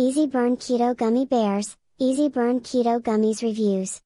Easy Burn Keto Gummy Bears, Easy Burn Keto Gummies Reviews.